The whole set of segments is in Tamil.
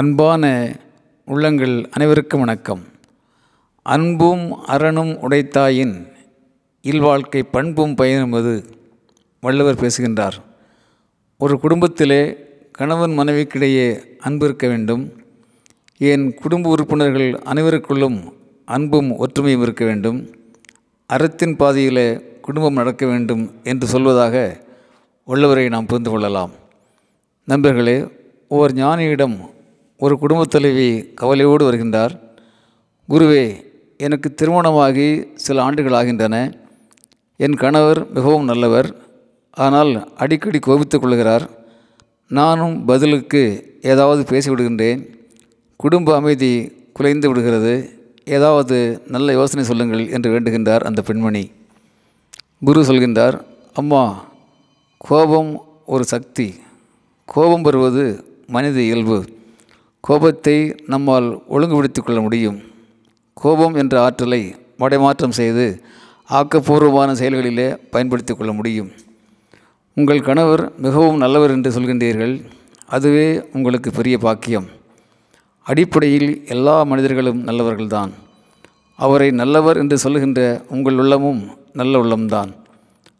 அன்பான உள்ளங்கள் அனைவருக்கும் வணக்கம். அன்பும் அறனும் உடைத்தாயின் இல்வாழ்க்கை பண்பும் பயனுமது வள்ளுவர் பேசுகின்றார். ஒரு குடும்பத்திலே கணவன் மனைவிக்கிடையே அன்பு இருக்க வேண்டும். என் குடும்ப உறுப்பினர்கள் அனைவருக்குள்ளும் அன்பும் ஒற்றுமையும் இருக்க வேண்டும். அறத்தின் பாதையிலே குடும்பம் நடக்க வேண்டும் என்று சொல்வதாக வள்ளுவரை நாம் புரிந்து கொள்ளலாம். நண்பர்களே ஓர் ஞானியிடம் ஒரு குடும்பத் தலைவி கவலையோடு வருகின்றார். குருவே எனக்கு திருமணமாகி சில ஆண்டுகள் ஆகின்றன. என் கணவர் மிகவும் நல்லவர். ஆனால் அடிக்கடி கோபித்துக் கொள்கிறார். நானும் பதிலுக்கு ஏதாவது பேசிவிடுகின்றேன். குடும்ப அமைதி குலைந்து விடுகிறது. ஏதாவது நல்ல யோசனை சொல்லுங்கள் என்று வேண்டுகின்றார் அந்த பெண்மணி. குரு சொல்கின்றார் அம்மா கோபம் ஒரு சக்தி. கோபம் பெறுவது மனித இயல்பு. கோபத்தை நம்மால் ஒழுங்குபடுத்திக் கொள்ள முடியும். கோபம் என்ற ஆற்றலை மடைமாற்றம் செய்து ஆக்கப்பூர்வமான செயல்களிலே பயன்படுத்தி கொள்ள முடியும். உங்கள் கணவர் மிகவும் நல்லவர் என்று சொல்கின்றீர்கள். அதுவே உங்களுக்கு பெரிய பாக்கியம். அடிப்படையில் எல்லா மனிதர்களும் நல்லவர்கள்தான். அவரை நல்லவர் என்று சொல்கின்ற உங்கள் உள்ளமும் நல்ல உள்ளம்தான்.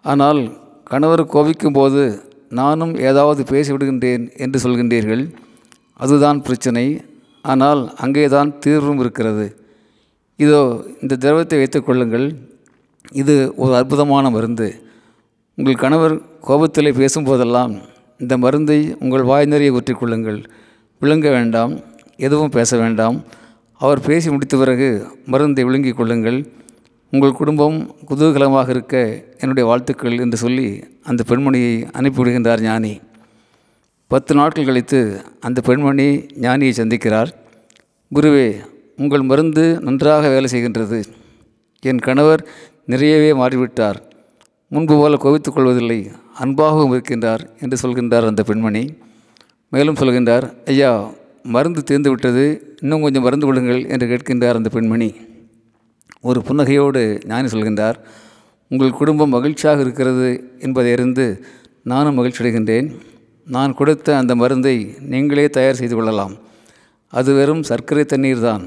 ஆனால் கணவர் கோபிக்கும் போது நானும் ஏதாவது பேசிவிடுகின்றேன் என்று சொல்கின்றீர்கள். அதுதான் பிரச்சனை. ஆனால் அங்கே தான் தீர்வும் இருக்கிறது. இதோ இந்த திரவத்தை வைத்துக்கொள்ளுங்கள் இது ஒரு அற்புதமான மருந்து. உங்கள் கணவர் கோபத்தில் பேசும்போதெல்லாம் இந்த மருந்தை உங்கள் வாய் நிறைய ஊற்றிக்கொள்ளுங்கள் விழுங்க வேண்டாம். எதுவும் பேச வேண்டாம். அவர் பேசி முடித்த பிறகு மருந்தை விழுங்கிக் கொள்ளுங்கள். உங்கள் குடும்பம் குதூகலமாக இருக்க என்னுடைய வாழ்த்துக்கள் என்று சொல்லி அந்த பெண்மணியை அனுப்பிவிடுகின்றார் ஞானி. பத்து நாட்கள் கழித்து அந்த பெண்மணி ஞானியை சந்திக்கிறார். குருவே உங்கள் மருந்து நன்றாக வேலை செய்கின்றது. என் கணவர் நிறையவே மாறிவிட்டார். முன்பு போல கோவித்துக் கொள்வதில்லை. அன்பாகவும் இருக்கின்றார் என்று சொல்கின்றார் அந்த பெண்மணி. மேலும் சொல்கின்றார் ஐயா மருந்து தீர்ந்து விட்டது இன்னும் கொஞ்சம் மருந்து விடுங்கள் என்று கேட்கின்றார் அந்த பெண்மணி. ஒரு புன்னகையோடு ஞானி சொல்கின்றார் உங்கள் குடும்பம் மகிழ்ச்சியாக இருக்கிறது என்பதை அறிந்து நானும் மகிழ்ச்சியடைகின்றேன். நான் கொடுத்த அந்த மருந்தை நீங்களே தயார் செய்து கொள்ளலாம். அது வெறும் சர்க்கரை தண்ணீர் தான்.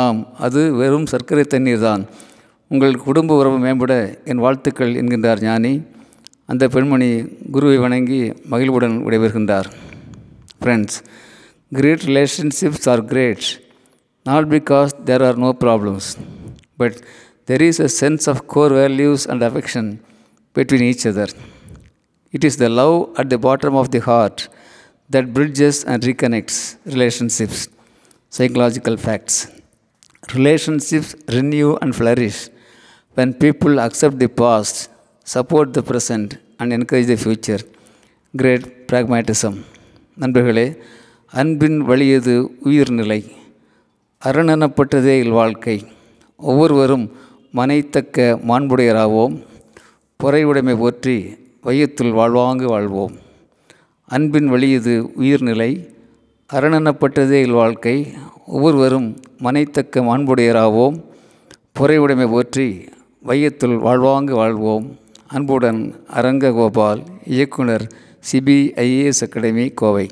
ஆம் அது வெறும் சர்க்கரை தண்ணீர் தான். உங்கள் குடும்ப உறவு மேம்பட என் வாழ்த்துக்கள் என்கின்றார் ஞானி. அந்த பெண்மணி குருவை வணங்கி மகிழ்வுடன் விடைபெறுகின்றார். Friends great relationships are great not because there are no problems but there is a sense of core values and affection between each other it is the love at the bottom of the heart that bridges and reconnects relationships. Psychological facts. Relationships renew and flourish when people accept the past, support the present, and encourage the future. Great pragmatism. நண்பர்களே அன்பின் வழியது உயிர்நிலை அரணனப்பட்டதே இல்வாழ்க்கை ஒவ்வொருவரும் மனைத்தக்க மாண்புடையராவோம் பொறையுடைமை போற்றி வையத்துள் வாழ்வாங்கு வாழ்வோம். அன்பின் வழியது உயிர்நிலை அரணனப்பட்டதே இல்வாழ்க்கை ஒவ்வொருவரும் மனைத்தக்க மாண்புடையராவோம். பொறையுடைமை போற்றி வையத்துள் வாழ்வாங்கு வாழ்வோம். அன்புடன் அரங்க கோபால் இயக்குனர் சிபிஐஏஎஸ் அகாடமி கோவை.